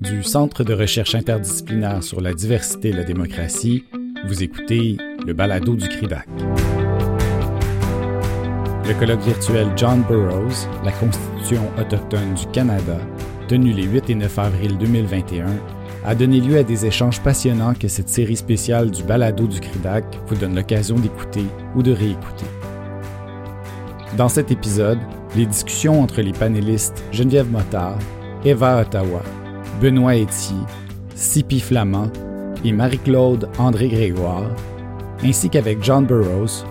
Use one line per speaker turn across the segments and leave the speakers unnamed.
Du Centre de recherche interdisciplinaire sur la diversité et la démocratie, vous écoutez le balado du CRIDAC. Le colloque virtuel John Burroughs, la Constitution autochtone du Canada, tenu les 8 et 9 avril 2021, a donné lieu à des échanges passionnants que cette série spéciale du balado du CRIDAC vous donne l'occasion d'écouter ou de réécouter. Dans cet épisode, les discussions entre les panélistes Geneviève Motard, Eva Ottawa, Benoît Etier, Sipi Flamand et Marie-Claude André-Grégoire, ainsi qu'avec John Burroughs,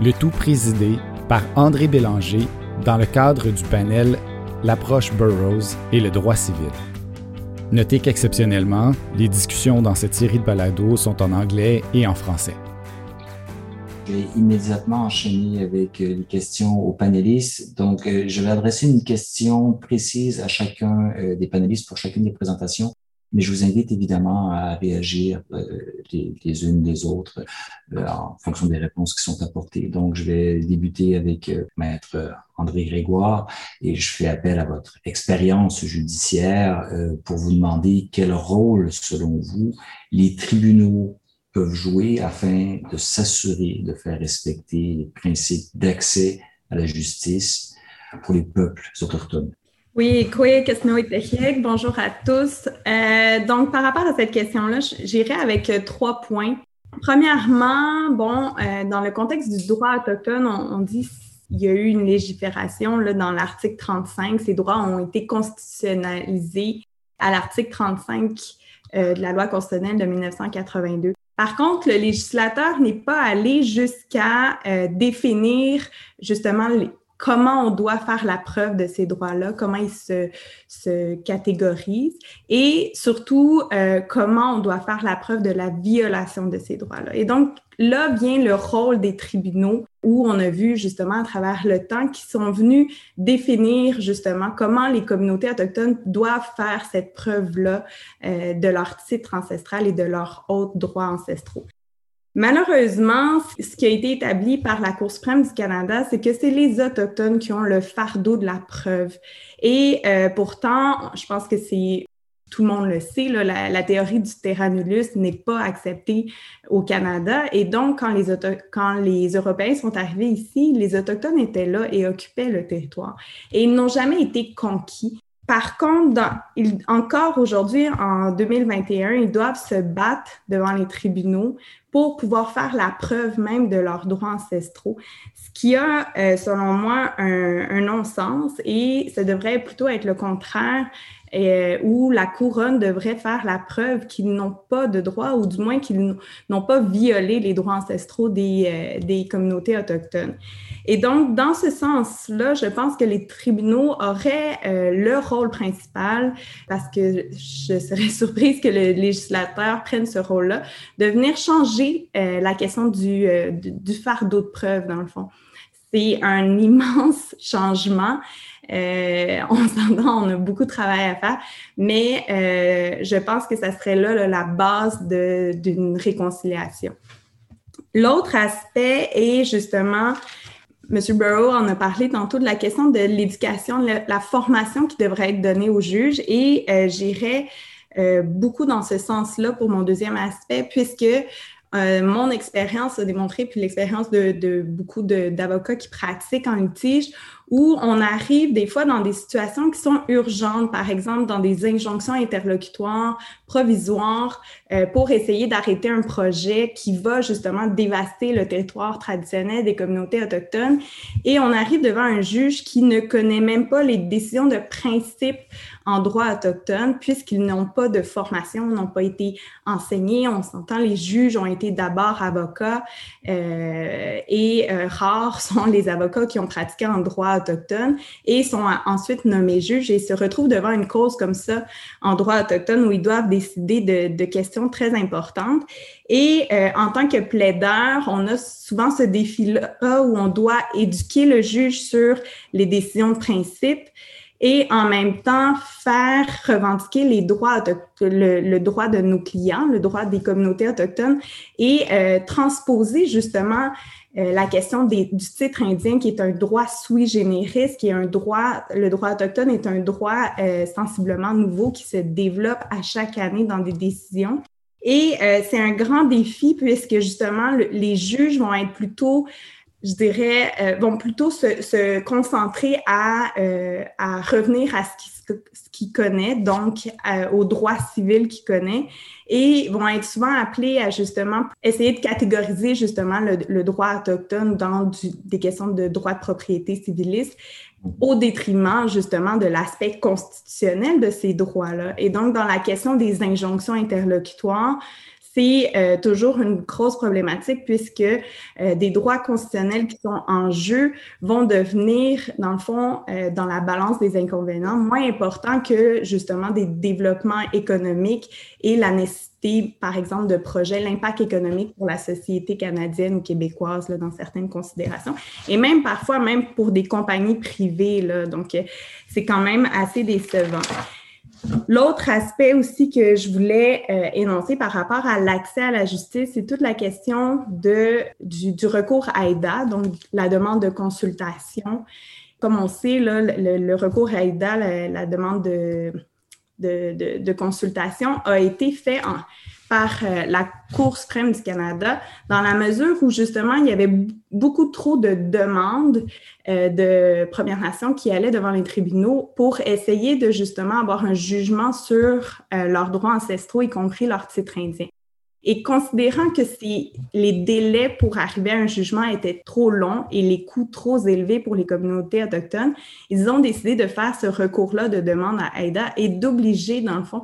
le tout présidé par André Bélanger dans le cadre du panel L'approche Burroughs et le droit civil. Notez qu'exceptionnellement, les discussions dans cette série de balados sont en anglais et en français.
Vais immédiatement enchaîner avec euh, les questions aux panélistes. Donc, euh, je vais adresser une question précise à chacun euh, des panélistes pour chacune des présentations, mais je vous invite évidemment à réagir les, unes les autres en fonction des réponses qui sont apportées. Donc, je vais débuter avec Maître André Grégoire et je fais appel à votre expérience judiciaire pour vous demander quel rôle, selon vous, les tribunaux peuvent jouer afin de s'assurer de faire respecter les principes d'accès à la justice pour les peuples autochtones.
Oui, bonjour à tous. Euh, donc, par rapport à cette question-là, j'irai avec euh, trois points. Premièrement, bon, euh, dans le contexte du droit autochtone, on, dit qu'il y a eu une légifération dans l'article 35. Ces droits ont été constitutionnalisés à l'article 35 de la loi constitutionnelle de 1982. Par contre, le législateur n'est pas allé jusqu'à euh, définir justement comment on doit faire la preuve de ces droits-là, comment ils se, se catégorisent et surtout euh, comment on doit faire la preuve de la violation de ces droits-là. Et donc, là vient le rôle des tribunaux où on a vu justement à travers le temps qui sont venus définir justement comment les communautés autochtones doivent faire cette preuve-là euh, de leur titre ancestral et de leurs autres droits ancestraux. Malheureusement, ce qui a été établi par la Cour suprême du Canada, c'est que c'est les Autochtones qui ont le fardeau de la preuve. Et euh, pourtant, je pense que c'est tout le monde le sait, la, théorie du terra nullius n'est pas acceptée au Canada. Et donc, quand les, Européens sont arrivés ici, les Autochtones étaient là et occupaient le territoire. Et ils n'ont jamais été conquis. Par contre, encore aujourd'hui, en 2021, ils doivent se battre devant les tribunaux pour pouvoir faire la preuve même de leurs droits ancestraux, ce qui a, euh, selon moi, un non-sens et ça devrait plutôt être le contraire euh, où la couronne devrait faire la preuve qu'ils n'ont pas de droits ou du moins qu'ils n'ont pas violé les droits ancestraux des, euh, des communautés autochtones. Et donc, dans ce sens-là, je pense que les tribunaux auraient euh, le rôle principal, parce que je serais surprise que le législateur prenne ce rôle-là, de venir changer euh, la question du, du, du fardeau de preuve, dans le fond. C'est un immense changement euh, on s'entend, on a beaucoup de travail à faire, mais euh, je pense que ça serait là, la base d'une réconciliation. L'autre aspect est justement, M. Burrow en a parlé tantôt de la question de l'éducation, la, la, formation qui devrait être donnée aux juges et euh, j'irai euh, beaucoup dans ce sens-là pour mon deuxième aspect, puisque euh, mon expérience a démontré, puis l'expérience de, de, beaucoup d'avocats qui pratiquent en litige, où on arrive des fois dans des situations qui sont urgentes, par exemple dans des injonctions interlocutoires provisoires euh, pour essayer d'arrêter un projet qui va justement dévaster le territoire traditionnel des communautés autochtones. Et on arrive devant un juge qui ne connaît même pas les décisions de principe en droit autochtone puisqu'ils n'ont pas de formation, n'ont pas été enseignés. On s'entend, les juges ont été d'abord avocats euh, et euh, rares sont les avocats qui ont pratiqué en droit autochtone et sont ensuite nommés juges et se retrouvent devant une cause comme ça en droit autochtone où ils doivent décider de, questions très importantes. Et euh, en tant que plaideur, on a souvent ce défi-là où on doit éduquer le juge sur les décisions de principe. Et en même temps faire revendiquer les droits, le, droit de nos clients, le droit des communautés autochtones et euh, transposer justement euh, la question des, du titre indien qui est un droit sui generis, qui est un droit, le droit autochtone est un droit euh, sensiblement nouveau qui se développe à chaque année dans des décisions. Et c'est un grand défi puisque justement les juges vont être plutôt je dirais, euh, vont plutôt se, se concentrer à, euh, à, revenir à ce qu'ils connaît, donc euh, au droit civil qu'ils connaît, et vont être souvent appelés à justement essayer de catégoriser justement le, le droit autochtone dans du, des questions de droit de propriété civiliste au détriment justement de l'aspect constitutionnel de ces droits-là. Et donc, dans la question des injonctions interlocutoires, c'est euh, toujours une grosse problématique puisque euh, des droits constitutionnels qui sont en jeu vont devenir, dans le fond, euh, dans la balance des inconvénients, moins importants que justement des développements économiques et la nécessité, par exemple, de projets, l'impact économique pour la société canadienne ou québécoise là, dans certaines considérations, et même parfois même pour des compagnies privées. Là, donc, c'est quand même assez décevant. L'autre aspect aussi que je voulais euh, énoncer par rapport à l'accès à la justice, c'est toute la question du, recours à AIDA, donc la demande de consultation. Comme on sait, le, recours à AIDA, la, demande de, de, de, consultation, a été fait en, par euh, la Cour suprême du Canada, dans la mesure où justement il y avait beaucoup trop de demandes euh, de Premières Nations qui allaient devant les tribunaux pour essayer de justement avoir un jugement sur euh, leurs droits ancestraux, y compris leur titre indien. Et considérant que si les délais pour arriver à un jugement étaient trop longs et les coûts trop élevés pour les communautés autochtones, ils ont décidé de faire ce recours-là de demande à AIDA et d'obliger, dans le fond,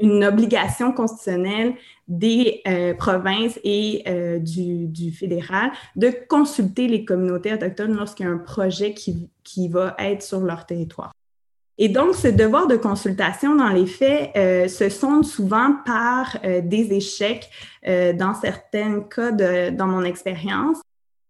une obligation constitutionnelle des euh, provinces et euh, du, fédéral de consulter les communautés autochtones lorsqu'il y a un projet qui, qui, va être sur leur territoire. Et donc, ce devoir de consultation, dans les faits, euh, se sonde souvent par des échecs dans certains cas de, dans mon expérience.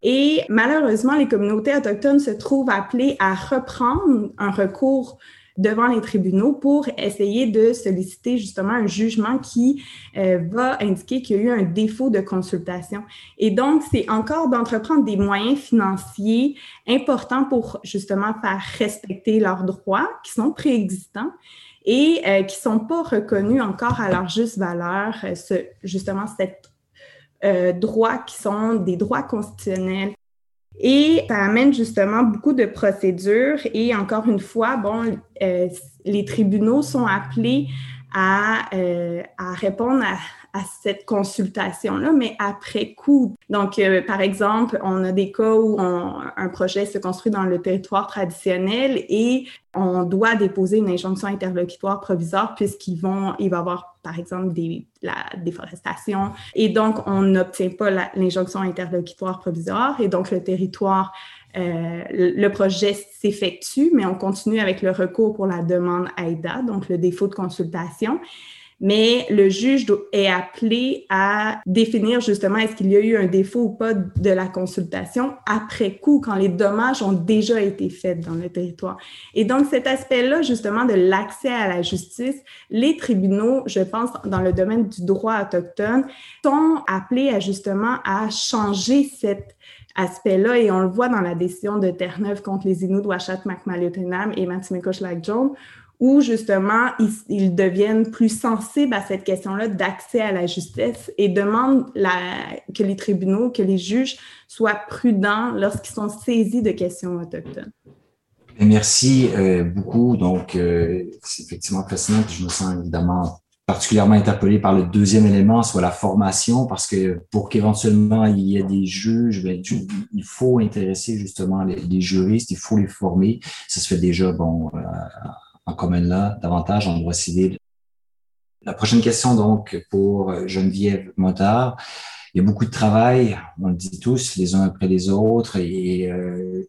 Et malheureusement, les communautés autochtones se trouvent appelées à reprendre un recours devant les tribunaux pour essayer de solliciter justement un jugement qui euh, va indiquer qu'il y a eu un défaut de consultation. Et donc, c'est encore d'entreprendre des moyens financiers importants pour justement faire respecter leurs droits qui sont préexistants et euh, qui sont pas reconnus encore à leur juste valeur, euh, justement, cette euh, droits qui sont des droits constitutionnels et ça amène justement beaucoup de procédures. Et encore une fois, bon, euh, les tribunaux sont appelés à, euh, à répondre à, à cette consultation-là, mais après coup. Donc, euh, par exemple, on a des cas où un projet se construit dans le territoire traditionnel et on doit déposer une injonction interlocutoire provisoire puisqu'ils vont, il va y avoir, par exemple, des, la déforestation. Et donc, on n'obtient pas l'injonction interlocutoire provisoire et donc le territoire euh, le projet s'effectue, mais on continue avec le recours pour la demande AIDA, donc le défaut de consultation mais le juge est appelé à définir justement est-ce qu'il y a eu un défaut ou pas de la consultation après coup, quand les dommages ont déjà été faits dans le territoire. Et donc, cet aspect-là, justement, de l'accès à la justice, les tribunaux, je pense, dans le domaine du droit autochtone, sont appelés à justement à changer cet aspect-là et on le voit dans la décision de Terre-Neuve contre les Inuits de Washat Macmalaotenam et Matsumekosh Jones où justement ils, deviennent plus sensibles à cette question-là d'accès à la justice et demandent que les tribunaux, que les juges soient prudents lorsqu'ils sont saisis de questions autochtones.
Merci euh, beaucoup. Donc, euh, c'est effectivement fascinant. je me sens évidemment particulièrement interpellé par le deuxième élément, soit la formation, parce que pour qu'éventuellement il y ait des juges, ben, il faut intéresser justement les, les, juristes, il faut les former. Ça se fait déjà, bon, euh, en commun là, davantage en droit civil. La prochaine question, donc, pour Geneviève Motard. Il y a beaucoup de travail, on le dit tous, les uns après les autres, et euh,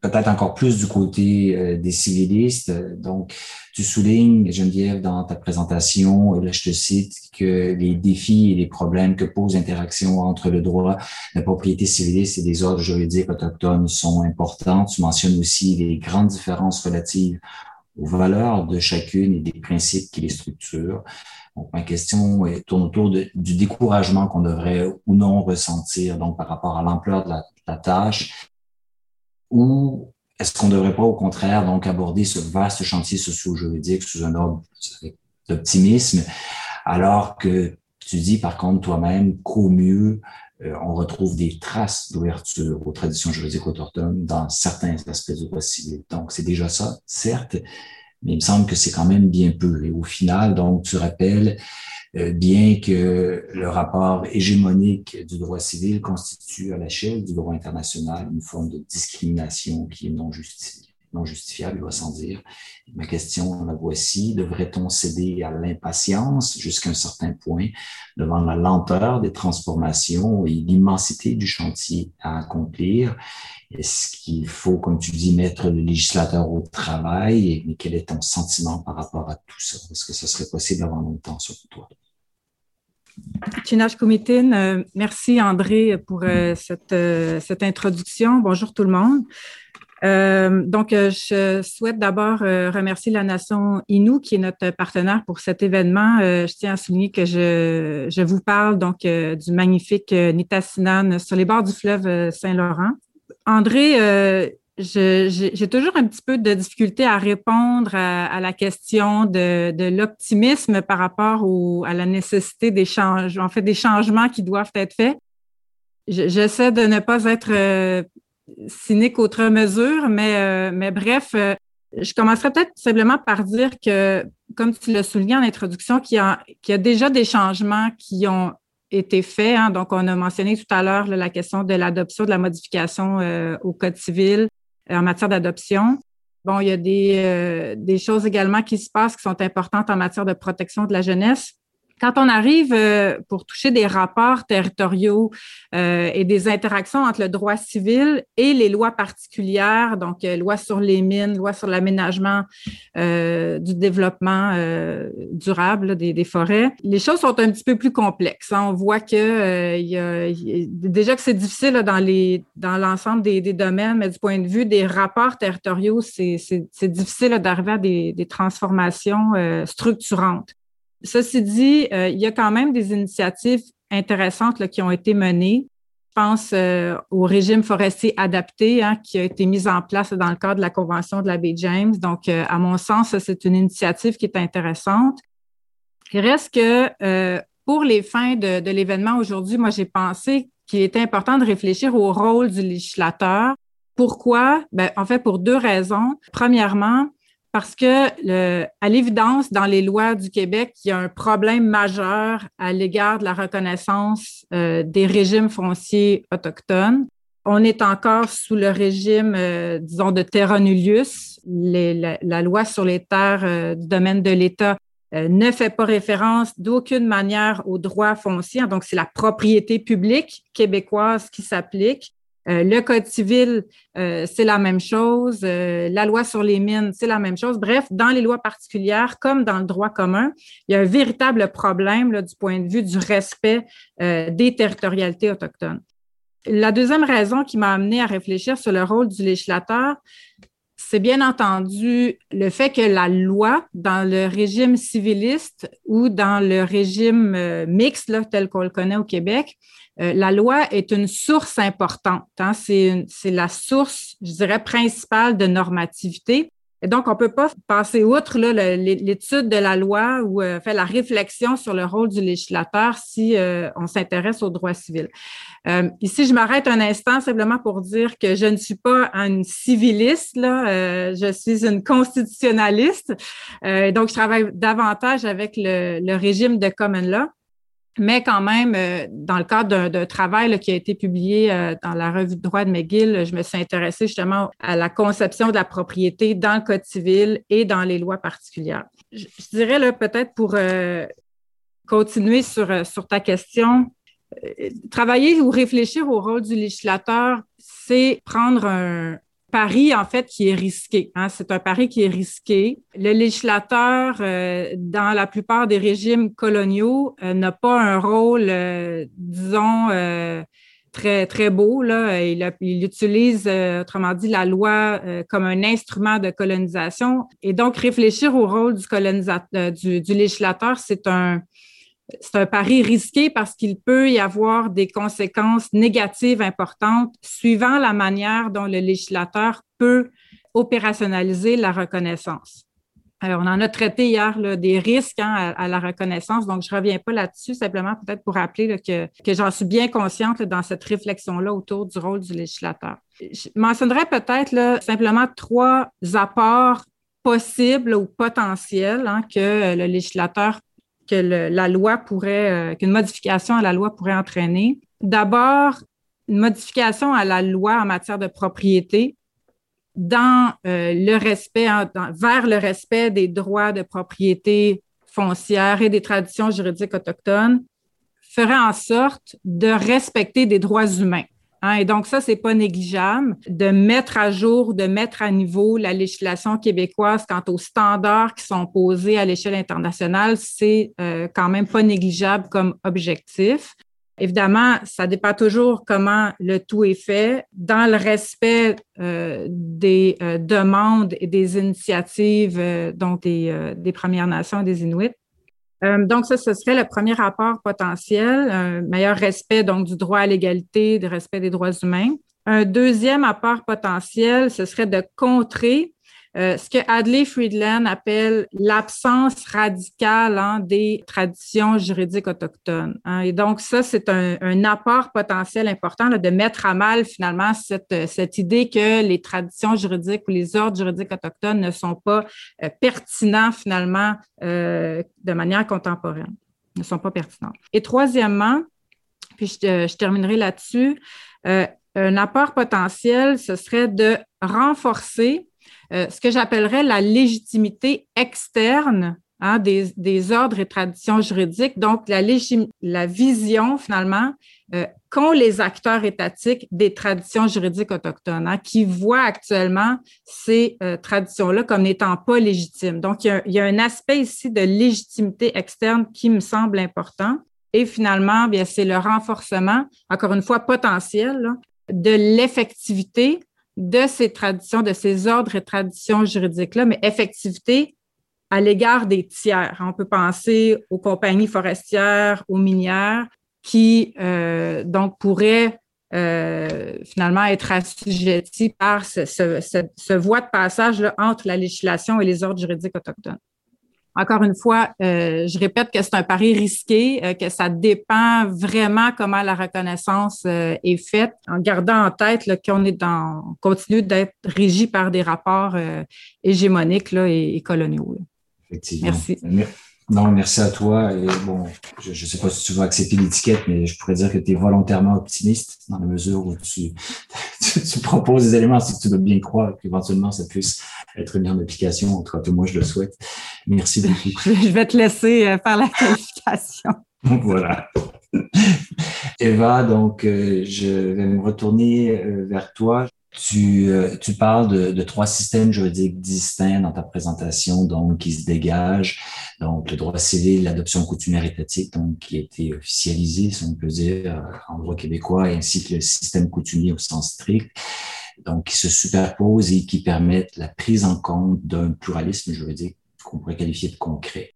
peut-être encore plus du côté euh, des civilistes. Donc, tu soulignes, Geneviève, dans ta présentation, et là je te cite, que les défis et les problèmes que pose l'interaction entre le droit, la propriété civiliste et des ordres juridiques autochtones sont importants. Tu mentionnes aussi les grandes différences relatives aux valeurs de chacune et des principes qui les structurent. Donc, ma question tourne autour du découragement qu'on devrait ou non ressentir donc par rapport à l'ampleur de la tâche ou est-ce qu'on ne devrait pas, au contraire, donc aborder ce vaste chantier socio-juridique sous un ordre d'optimisme, alors que tu dis, par contre, toi-même qu'au mieux, on retrouve des traces d'ouverture aux traditions juridiques autochtones dans certains aspects du droit civil. Donc, c'est déjà ça, certes, mais il me semble que c'est quand même bien peu. Et au final, donc, tu rappelles euh, bien que le rapport hégémonique du droit civil constitue à l'échelle du droit international une forme de discrimination qui est non justifiée non justifiable, il va sans dire. Ma question, la voici. Devrait-on céder à l'impatience jusqu'à un certain point devant la lenteur des transformations et l'immensité du chantier à accomplir? Est-ce qu'il faut, comme tu dis, mettre le législateur au travail? Mais quel est ton sentiment par rapport à tout ça? Est-ce que ce serait possible avant longtemps, sur toi?
Chinage Comitin, euh, merci André pour euh, cette, euh, cette, introduction. Bonjour tout le monde. Donc, je souhaite d'abord remercier la nation Innu, qui est notre partenaire pour cet événement. je tiens à souligner que je, je vous parle donc du magnifique Nitassinan sur les bords du fleuve Saint-Laurent. André, j'ai toujours un petit peu de difficulté à répondre à, la question de, de l'optimisme par rapport au, à la nécessité des changements, en fait, des changements qui doivent être faits. J'essaie de ne pas être euh, cynique outre mesure, mais, euh, mais bref, euh, je commencerai peut-être simplement par dire que, comme tu l'as souligné en introduction, qu'il y, a, qu'il y a déjà des changements qui ont été faits. Hein. Donc, on a mentionné tout à l'heure la question de l'adoption, de la modification au Code civil, en matière d'adoption. Bon, il y a des, euh, des choses également qui se passent qui sont importantes en matière de protection de la jeunesse. Quand on arrive euh, pour toucher des rapports territoriaux euh, et des interactions entre le droit civil et les lois particulières, donc euh, loi sur les mines, loi sur l'aménagement du développement durable des, forêts, les choses sont un petit peu plus complexes. Hein. On voit que déjà que c'est difficile dans l'ensemble des, domaines, mais du point de vue des rapports territoriaux, c'est difficile d'arriver à des transformations structurantes. Ceci dit, euh, il y a quand même des initiatives intéressantes qui ont été menées. Je pense euh, au régime forestier adapté hein, qui a été mis en place dans le cadre de la Convention de la baie James. Donc, euh, à mon sens, c'est une initiative qui est intéressante. Il reste que pour les fins de, l'événement aujourd'hui, moi, j'ai pensé qu'il était important de réfléchir au rôle du législateur. Pourquoi? Ben, en fait, pour deux raisons. Premièrement, parce que, à l'évidence, dans les lois du Québec, il y a un problème majeur à l'égard de la reconnaissance euh, des régimes fonciers autochtones. On est encore sous le régime, euh, disons, de terra nullius. la, loi sur les terres euh, du domaine de l'État ne fait pas référence d'aucune manière aux droits fonciers. Donc, c'est la propriété publique québécoise qui s'applique. Euh, le Code civil, euh, c'est la même chose. Euh, la loi sur les mines, c'est la même chose. Bref, dans les lois particulières, comme dans le droit commun, il y a un véritable problème du point de vue du respect des territorialités autochtones. La deuxième raison qui m'a amené à réfléchir sur le rôle du législateur, c'est bien entendu le fait que la loi, dans le régime civiliste ou dans le régime mixte, tel qu'on le connaît au Québec, euh, la loi est une source importante. Hein? C'est la source, je dirais, principale de normativité. Et donc, on ne peut pas passer outre l'étude de la loi ou euh, faire la réflexion sur le rôle du législateur si euh, on s'intéresse au droit civil. ici, je m'arrête un instant simplement pour dire que je ne suis pas une civiliste, là, je suis une constitutionnaliste. donc, je travaille davantage avec le, le régime de common law. Mais quand même, euh, dans le cadre d'un travail qui a été publié euh, dans la revue de droit de McGill, je me suis intéressée justement à la conception de la propriété dans le Code civil et dans les lois particulières. Je, dirais là peut-être pour euh, continuer sur, sur ta question, travailler ou réfléchir au rôle du législateur, c'est prendre un, pari, en fait, qui est risqué. Hein. C'est un pari qui est risqué. Le législateur, euh, dans la plupart des régimes coloniaux, euh, n'a pas un rôle, euh, disons, très, très beau. Il, il utilise, autrement dit, la loi comme un instrument de colonisation. Et donc, réfléchir au rôle du législateur, c'est un, c'est un pari risqué parce qu'il peut y avoir des conséquences négatives importantes suivant la manière dont le législateur peut opérationnaliser la reconnaissance. Alors, on en a traité hier des risques hein, à, la reconnaissance, donc je ne reviens pas là-dessus, simplement peut-être pour rappeler que, j'en suis bien consciente dans cette réflexion-là autour du rôle du législateur. Je mentionnerai peut-être simplement trois apports possibles ou potentiels hein, que le législateur que la loi pourrait, euh, qu'une modification à la loi pourrait entraîner. D'abord, une modification à la loi en matière de propriété dans euh, le respect, vers le respect des droits de propriété foncière et des traditions juridiques autochtones ferait en sorte de respecter des droits humains. Hein, et donc, ça, c'est pas négligeable de mettre à jour, de mettre à niveau la législation québécoise quant aux standards qui sont posés à l'échelle internationale. C'est euh, quand même pas négligeable comme objectif. Évidemment, ça dépend toujours comment le tout est fait, dans le respect euh, des euh, demandes et des initiatives des, des Premières Nations et des Inuits. Euh, donc, ça, ce serait le premier rapport potentiel, un meilleur respect donc du droit à l'égalité, du respect des droits humains. Un deuxième apport potentiel, ce serait de contrer euh, ce que Adley Friedland appelle l'absence radicale hein, des traditions juridiques autochtones. Hein. Et donc, ça, c'est un, apport potentiel important de mettre à mal finalement cette, cette idée que les traditions juridiques ou les ordres juridiques autochtones ne sont pas euh, pertinents finalement euh, de manière contemporaine, ne sont pas pertinents. Et troisièmement, puis je, je terminerai là-dessus, un apport potentiel, ce serait de renforcer euh, ce que j'appellerais la légitimité externe hein, des, ordres et traditions juridiques, donc la, vision finalement euh, qu'ont les acteurs étatiques des traditions juridiques autochtones, hein, qui voient actuellement ces euh, traditions-là comme n'étant pas légitimes. Donc, il y, a, un aspect ici de légitimité externe qui me semble important. Et finalement, bien, c'est le renforcement, encore une fois potentiel, de l'effectivité de ces traditions, de ces ordres et traditions juridiques-là, mais effectivité à l'égard des tiers. On peut penser aux compagnies forestières, aux minières, qui euh, donc pourraient euh, finalement être assujetties par ce, ce, ce, voie de passage là, entre la législation et les ordres juridiques autochtones. Encore une fois, euh, je répète que c'est un pari risqué, euh, que ça dépend vraiment comment la reconnaissance euh, est faite, en gardant en tête qu'on est dans, continue d'être régi par des rapports hégémoniques là, et, coloniaux.
Effectivement. Merci. Non, merci à toi. Et bon, je ne sais pas si tu veux accepter l'étiquette, mais je pourrais dire que tu es volontairement optimiste dans la mesure où tu, tu, proposes des éléments, si tu dois bien croire qu'éventuellement ça puisse être mis en application. En tout cas, moi, je le souhaite. Merci beaucoup.
Je vais te laisser euh, faire la qualification.
voilà. Eva, donc, euh, je vais me retourner euh, vers toi. Tu, euh, tu parles de, de, trois systèmes juridiques distincts dans ta présentation, donc qui se dégagent. Donc, le droit civil, l'adoption coutumière étatique, donc qui a été officialisé, si on peut dire, en droit québécois, ainsi que le système coutumier au sens strict, donc qui se superposent et qui permettent la prise en compte d'un pluralisme juridique qu'on pourrait qualifier de concret.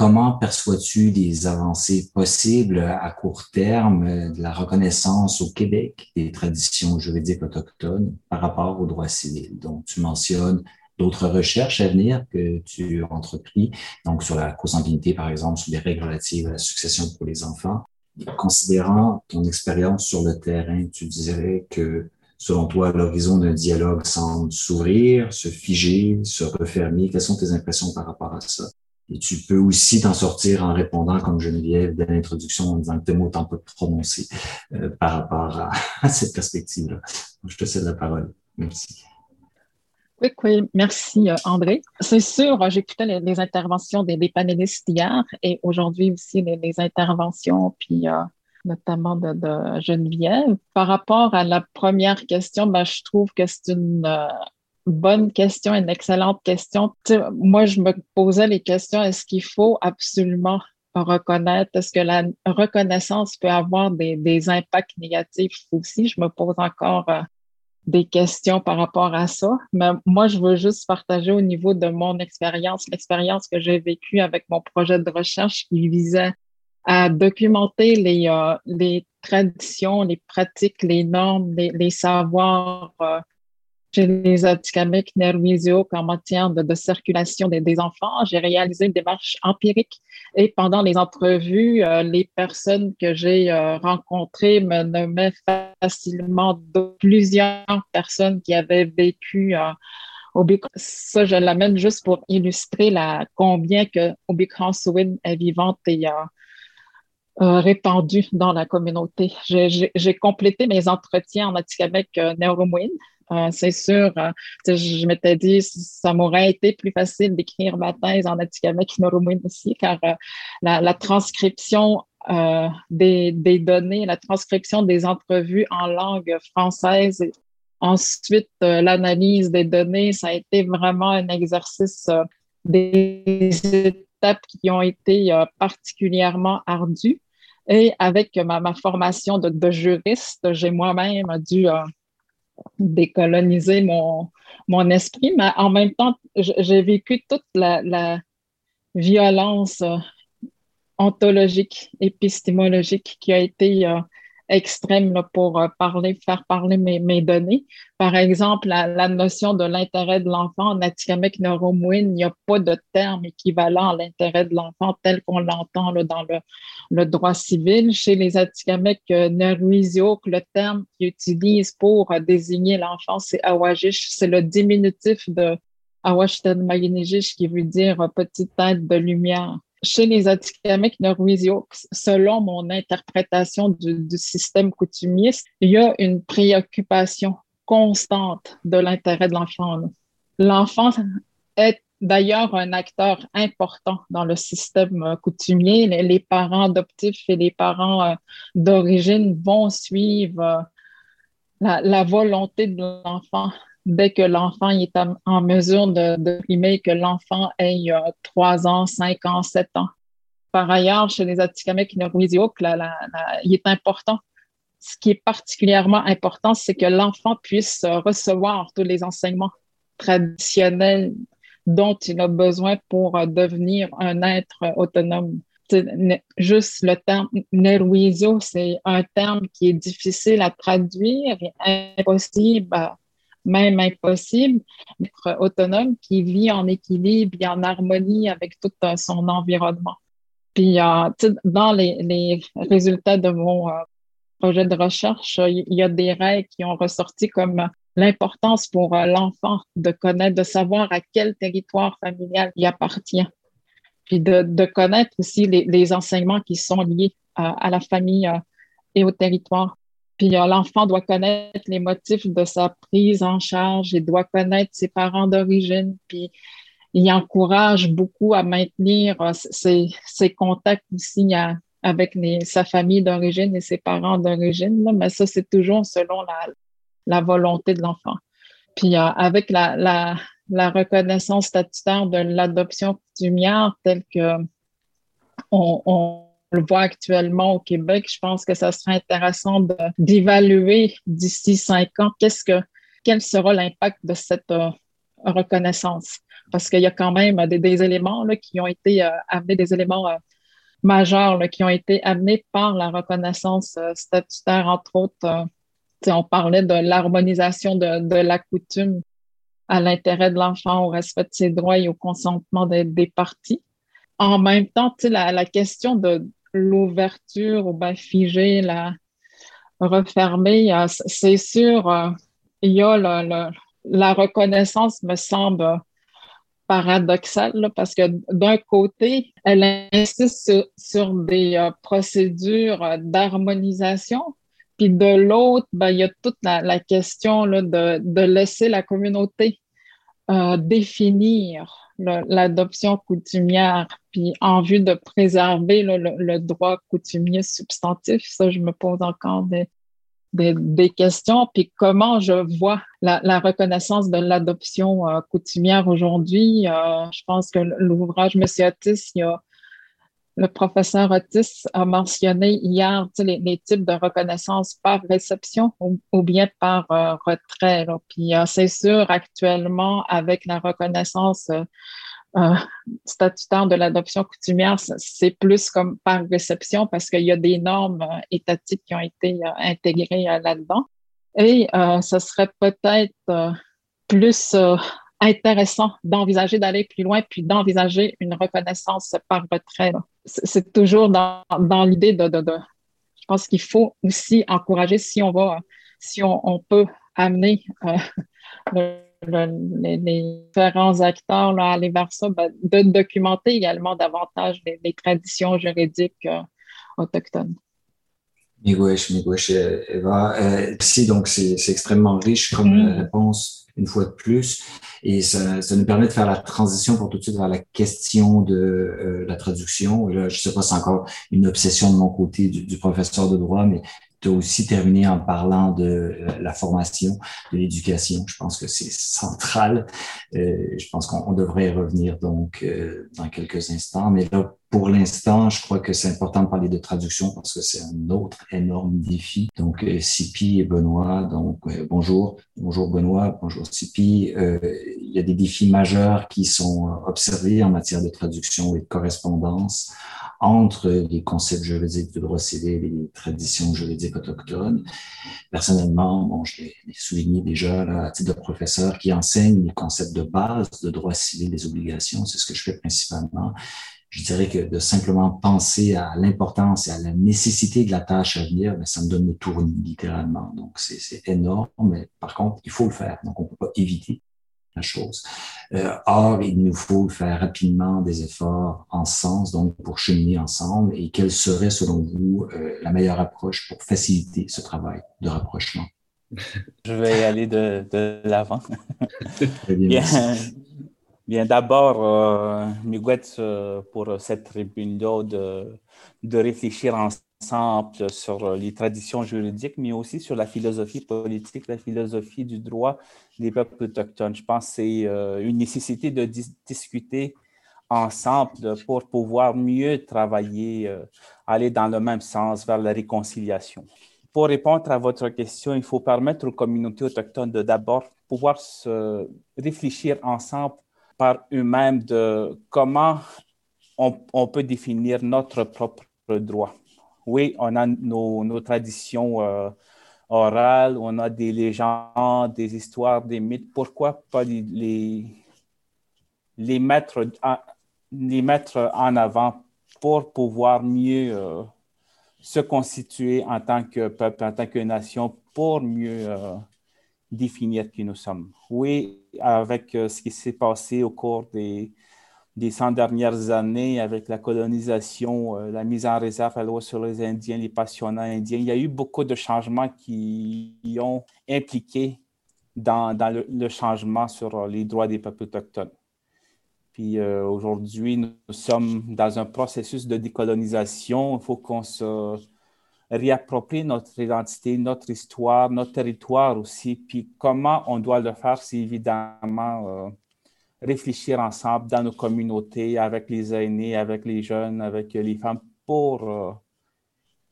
Comment perçois-tu des avancées possibles à court terme de la reconnaissance au Québec des traditions juridiques autochtones par rapport au droit civil? Donc, tu mentionnes d'autres recherches à venir que tu entrepris, donc sur la consanguinité, par exemple, sur les règles relatives à la succession pour les enfants. Considérant ton expérience sur le terrain, tu dirais que selon toi, l'horizon d'un dialogue semble s'ouvrir, se figer, se refermer. Quelles sont tes impressions par rapport à ça? Et tu peux aussi t'en sortir en répondant, comme Geneviève, dès l'introduction, en disant que tes mots t'en pas prononcer euh, par rapport à, cette perspective-là. Je te cède la parole. Merci.
Oui, oui, merci euh, André. C'est sûr, j'écoutais les, interventions des, panélistes hier et aujourd'hui aussi les, interventions puis euh, notamment de, Geneviève. Par rapport à la première question, ben, je trouve que c'est une bonne question, une excellente question. moi, je me posais les questions, est-ce qu'il faut absolument reconnaître, est-ce que la reconnaissance peut avoir des, impacts négatifs aussi? Je me pose encore euh, des questions par rapport à ça. Mais moi, je veux juste partager au niveau de mon expérience, l'expérience que j'ai vécue avec mon projet de recherche qui visait à documenter les, euh, traditions, les pratiques, les normes, les, savoirs euh, chez les Atikamekw Nerwizio en matière de, circulation des, enfants. J'ai réalisé une démarche empirique et pendant les entrevues, euh, les personnes que j'ai euh, rencontrées me nommaient facilement plusieurs personnes qui avaient vécu euh, au Ça, je l'amène juste pour illustrer la, combien que Obikhansuin est vivante et répandue dans la communauté. J'ai complété mes entretiens en Atikamekw Neuromouin euh, c'est sûr, euh, je m'étais dit, ça m'aurait été plus facile d'écrire ma thèse en Atikamekw aussi, car euh, la, transcription des, données, la transcription des entrevues en langue française, et ensuite l'analyse des données, ça a été vraiment un exercice des étapes qui ont été particulièrement ardues. Et avec ma, formation de juriste, j'ai moi-même dû décoloniser mon, esprit, mais en même temps, j'ai vécu toute la, violence euh, ontologique, épistémologique qui a été euh, extrême pour euh, parler, faire parler mes, données. Par exemple, la, notion de l'intérêt de l'enfant en Atikamekw Neuromouin, il n'y a pas de terme équivalent à l'intérêt de l'enfant tel qu'on l'entend dans le, droit civil. Chez les Atikamekw Neruizio, le terme qu'ils utilisent pour euh, désigner l'enfant, c'est Awajish. C'est le diminutif de Awashtan Maginijish qui veut dire euh, petite tête de lumière chez les Atikamekw Norwisio, selon mon interprétation du, système coutumiste, il y a une préoccupation constante de l'intérêt de l'enfant. L'enfant est d'ailleurs un acteur important dans le système coutumier. Les, parents adoptifs et les parents euh, d'origine vont suivre euh, la, volonté de l'enfant dès que l'enfant est en mesure de, de que l'enfant ait trois ans, cinq ans, sept ans. Par ailleurs, chez les Atikamekw Norwizio, il est important. Ce qui est particulièrement important, c'est que l'enfant puisse recevoir tous les enseignements traditionnels dont il a besoin pour devenir un être autonome. Juste le terme Nerwizio, c'est un terme qui est difficile à traduire et impossible à, même impossible, être autonome, qui vit en équilibre et en harmonie avec tout euh, son environnement. Puis, euh, dans les, résultats de mon euh, projet de recherche, il y a des règles qui ont ressorti comme l'importance pour l'enfant de connaître, de savoir à quel territoire familial il appartient, puis de, connaître aussi les, enseignements qui sont liés à la famille et au territoire. Puis l'enfant doit connaître les motifs de sa prise en charge, il doit connaître ses parents d'origine, puis il encourage beaucoup à maintenir euh, ses, contacts aussi avec sa famille d'origine et ses parents d'origine, mais ça, c'est toujours selon la, volonté de l'enfant. Puis euh, avec la, reconnaissance statutaire de l'adoption coutumière telle que on le voit actuellement au Québec, je pense que ça serait intéressant d'évaluer d'ici cinq ans qu'est-ce que, quel sera l'impact de cette euh, reconnaissance. Parce qu'il y a quand même des, éléments là, qui ont été euh, amenés, des éléments euh, majeurs là, qui ont été amenés par la reconnaissance statutaire, entre autres. on parlait de l'harmonisation de, de, la coutume à l'intérêt de l'enfant, au respect de ses droits et au consentement des, des parties. En même temps, la, la question de, l'ouverture ou bien figer, la refermer, c'est sûr, euh, il y a la reconnaissance me semble paradoxale parce que d'un côté, elle insiste sur, des euh, procédures d'harmonisation, puis de l'autre, ben, il y a toute la, question de, laisser la communauté euh, définir l'adoption coutumière, puis en vue de préserver le, droit coutumier substantif, ça, je me pose encore des, des, questions. Puis comment je vois la, reconnaissance de l'adoption euh, coutumière aujourd'hui? Euh, je pense que l'ouvrage Monsieur Otis, il y a le professeur Otis a mentionné hier les, types de reconnaissance par réception ou, bien par euh, retrait. Puis euh, c'est sûr, actuellement, avec la reconnaissance euh, statutaire de l'adoption coutumière, c'est plus comme par réception parce qu'il y a des normes étatiques qui ont été intégrées là-dedans. Et ce serait peut-être plus intéressant d'envisager d'aller plus loin puis d'envisager une reconnaissance par retrait. C'est toujours dans, dans l'idée de, Je pense qu'il faut aussi encourager si on va, si on, peut amener euh, les, différents acteurs là, à aller vers ça, ben, de documenter également davantage les, les traditions juridiques euh, autochtones.
Miigwech, Miigwech, Eva. Euh, si, donc, c'est extrêmement riche comme mm. réponse une fois de plus. Et ça, ça, nous permet de faire la transition pour tout de suite vers la question de euh, la traduction. Et là, je sais pas c'est encore une obsession de mon côté du, du professeur de droit, mais tu as aussi terminé en parlant de euh, la formation, de l'éducation. Je pense que c'est central. Euh, je pense qu'on devrait y revenir donc euh, dans quelques instants. Mais là, pour l'instant, je crois que c'est important de parler de traduction parce que c'est un autre énorme défi. Donc, Sipi et Benoît, donc bonjour. Bonjour Benoît, bonjour Sipi. il y a des défis majeurs qui sont observés en matière de traduction et de correspondance entre les concepts juridiques du droit civil et les traditions juridiques autochtones. Personnellement, bon, je l'ai souligné déjà là, à titre de professeur qui enseigne les concepts de base de droit civil des obligations, c'est ce que je fais principalement. Je dirais que de simplement penser à l'importance et à la nécessité de la tâche à venir, ben, ça me donne le tournis, littéralement. Donc, c'est énorme, mais par contre, il faut le faire. Donc, on ne peut pas éviter la chose. Euh, or, il nous faut faire rapidement des efforts en sens, donc pour cheminer ensemble. Et quelle serait, selon vous, euh, la meilleure approche pour faciliter ce travail de rapprochement?
Je vais aller de, de l'avant. bien, d'abord, euh, euh, pour cette tribune-là de, de réfléchir ensemble sur les traditions juridiques, mais aussi sur la philosophie politique, la philosophie du droit des peuples autochtones. Je pense que c'est euh, une nécessité de discuter ensemble pour pouvoir mieux travailler, euh, aller dans le même sens vers la réconciliation. Pour répondre à votre question, il faut permettre aux communautés autochtones de d'abord pouvoir se réfléchir ensemble par eux-mêmes de comment on peut définir notre propre droit oui, on a nos, traditions euh, orales, on a des légendes, des histoires, des mythes. Pourquoi pas les, les, mettre, en, les mettre en avant pour pouvoir mieux euh, se constituer en tant que peuple, en tant que nation, pour mieux euh, définir qui nous sommes. Oui, avec ce qui s'est passé au cours des des 100 dernières années avec la colonisation, euh, la mise en réserve à la loi sur les Indiens, les passionnats indiens. Il y a eu beaucoup de changements qui ont impliqué dans, le, changement sur les droits des peuples autochtones. Puis euh, aujourd'hui, nous sommes dans un processus de décolonisation. Il faut qu'on se réapproprie notre identité, notre histoire, notre territoire aussi. Puis comment on doit le faire, c'est évidemment euh, réfléchir ensemble dans nos communautés, avec les aînés, avec les jeunes, avec les femmes, pour euh,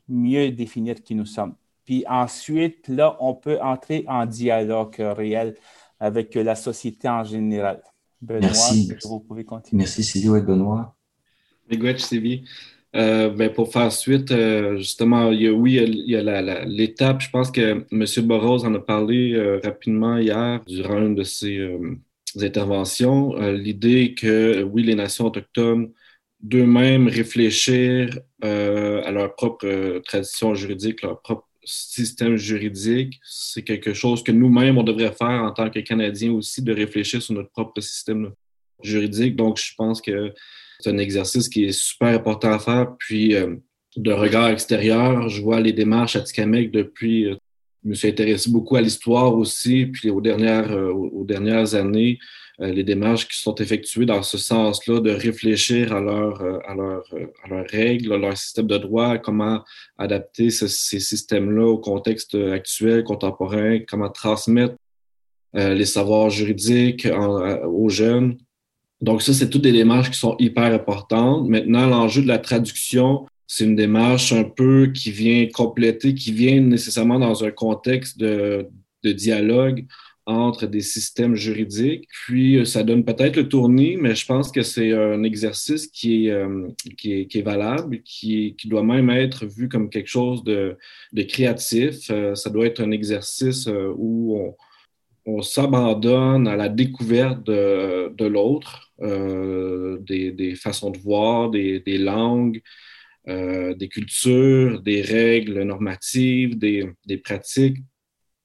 mieux définir qui nous sommes. Puis ensuite, là, on peut entrer en dialogue réel avec la société en général.
Benoît, Merci. vous pouvez continuer? Merci, Sylvie. et Benoît.
Miigwech, Sylvie. Euh, ben pour faire suite, euh, justement, il y a, oui, il y a l'étape, je pense que M. Boros en a parlé rapidement hier durant une de ses interventions, euh, l'idée que, oui, les nations autochtones d'eux-mêmes réfléchir euh, à leur propre euh, tradition juridique, leur propre système juridique, c'est quelque chose que nous-mêmes, on devrait faire en tant que Canadiens aussi, de réfléchir sur notre propre système juridique. Donc, je pense que c'est un exercice qui est super important à faire. Puis, de regard extérieur, je vois les démarches à Tikamek depuis je me suis intéressé beaucoup à l'histoire aussi, puis aux dernières, euh, aux dernières années, les démarches qui sont effectuées dans ce sens-là, de réfléchir à, leur, à, leur, leurs règles, à leur système de droit, comment adapter ces systèmes-là au contexte actuel, contemporain, comment transmettre les savoirs juridiques aux jeunes. Donc ça, c'est toutes des démarches qui sont hyper importantes. Maintenant, l'enjeu de la traduction, c'est une démarche un peu qui vient compléter, qui vient nécessairement dans un contexte de, de dialogue entre des systèmes juridiques. Puis, ça donne peut-être le tournis, mais je pense que c'est un exercice qui est, euh, qui est, qui est valable, qui, qui, doit même être vu comme quelque chose de, de créatif. Euh, ça doit être un exercice euh, où on, on s'abandonne à la découverte de, de l'autre, euh, des, des, façons de voir, des, des langues, euh, des cultures, des règles normatives, des, des, pratiques.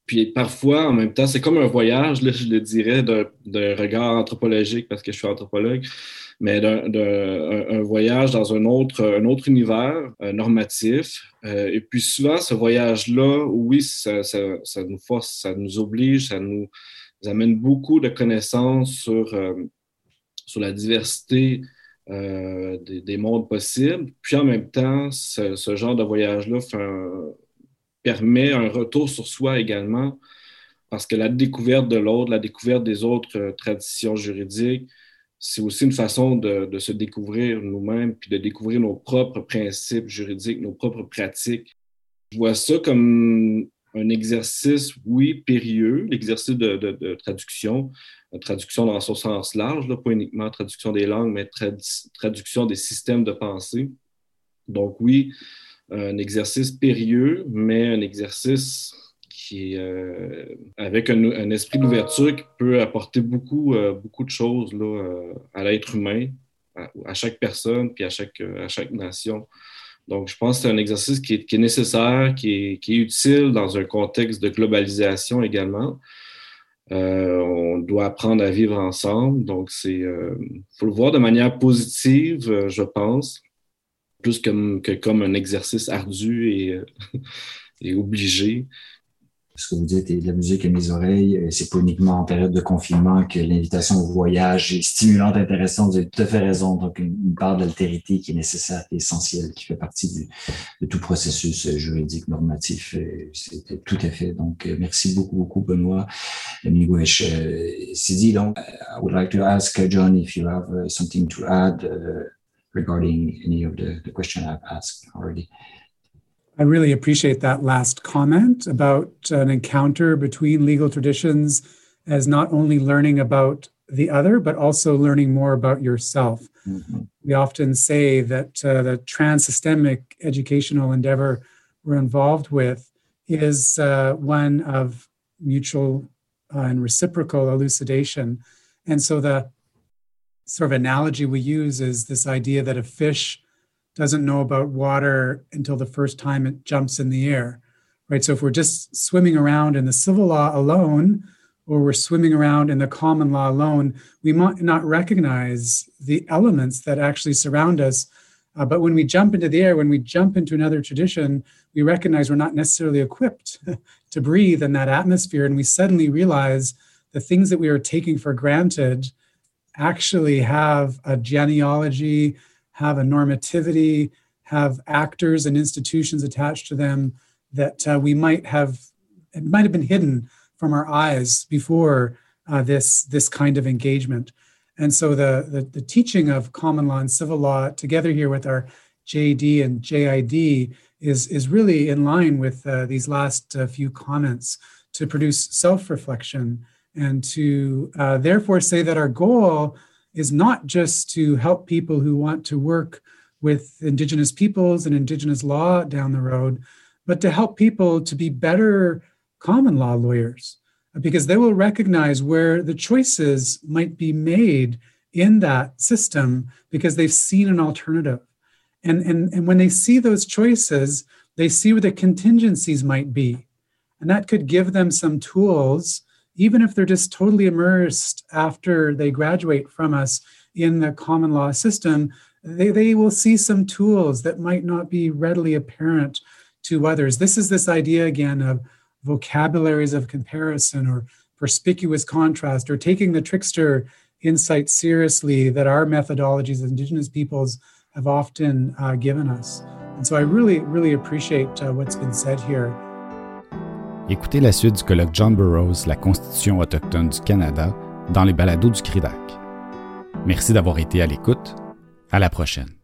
Puis parfois, en même temps, c'est comme un voyage, là, je le dirais, d'un regard anthropologique parce que je suis anthropologue mais d'un, un, voyage dans un autre, un autre univers euh, normatif. Euh, et puis souvent, ce voyage-là, oui, ça, nous force, ça nous oblige, ça nous amène beaucoup de connaissances sur, euh, la diversité des, des, mondes possibles. Puis en même temps, ce genre de voyage-là permet un retour sur soi également, parce que la découverte de l'autre, la découverte des autres traditions juridiques, c'est aussi une façon de, se découvrir nous-mêmes, puis de découvrir nos propres principes juridiques, nos propres pratiques. Je vois ça comme un exercice, oui, périlleux, l'exercice de, traduction, traduction dans son sens large, pas uniquement traduction des langues, mais traduction des systèmes de pensée. Donc oui, un exercice périlleux, mais un exercice qui euh, avec un, esprit d'ouverture qui peut apporter beaucoup, euh, beaucoup de choses là, euh, à l'être humain, à, chaque personne, puis à chaque, à chaque nation. Donc, je pense que c'est un exercice qui est, nécessaire, qui est, utile dans un contexte de globalisation également. on doit apprendre à vivre ensemble. Donc, c'est faut le voir de manière positive, je pense, plus que comme un exercice ardu et obligé
ce que vous dites, et de la musique à mes oreilles, euh, c'est pas uniquement en période de confinement que l'invitation au voyage est stimulante, intéressante. Vous avez tout à fait raison. Donc, une, part d'altérité qui est nécessaire, essentielle, qui fait partie de tout processus euh, juridique normatif. Euh, c'est tout à fait. Donc, merci beaucoup, beaucoup, Benoît Migwesh. Sidi, donc, I would like to ask John if you have something to add regarding any of the, the question I've asked already.
I really appreciate that last comment about an encounter between legal traditions as not only learning about the other, but also learning more about yourself. Mm-hmm. We often say that uh, the trans-systemic educational endeavor we're involved with is uh, one of mutual uh, and reciprocal elucidation. And so the sort of analogy we use is this idea that a fish doesn't know about water until the first time it jumps in the air, right? So if we're just swimming around in the civil law alone, or we're swimming around in the common law alone, we might not recognize the elements that actually surround us. Uh, but when we jump into the air, when we jump into another tradition, we recognize we're not necessarily equipped to breathe in that atmosphere. And we suddenly realize the things that we are taking for granted actually have a genealogy, have a normativity, have actors and institutions attached to them that uh, we might have it might have been hidden from our eyes before uh, this this kind of engagement. And so the, the, the teaching of common law and civil law together here with our JD and JID is is really in line with uh, these last uh, few comments to produce self-reflection and to uh, therefore say that our goal is not just to help people who want to work with Indigenous peoples and Indigenous law down the road, but to help people to be better common law lawyers because they will recognize where the choices might be made in that system because they've seen an alternative. And, and, and when they see those choices, they see where the contingencies might be. And that could give them some tools even if they're just totally immersed after they graduate from us in the common law system, they, they will see some tools that might not be readily apparent to others. This is this idea again of vocabularies of comparison or perspicuous contrast or taking the trickster insight seriously that our methodologies as Indigenous peoples have often uh, given us. And so I really, really appreciate uh, what's been said here.
Écoutez la suite du colloque John Burroughs, la Constitution autochtone du Canada, dans les balados du CRIDAC. Merci d'avoir été à l'écoute. À la prochaine.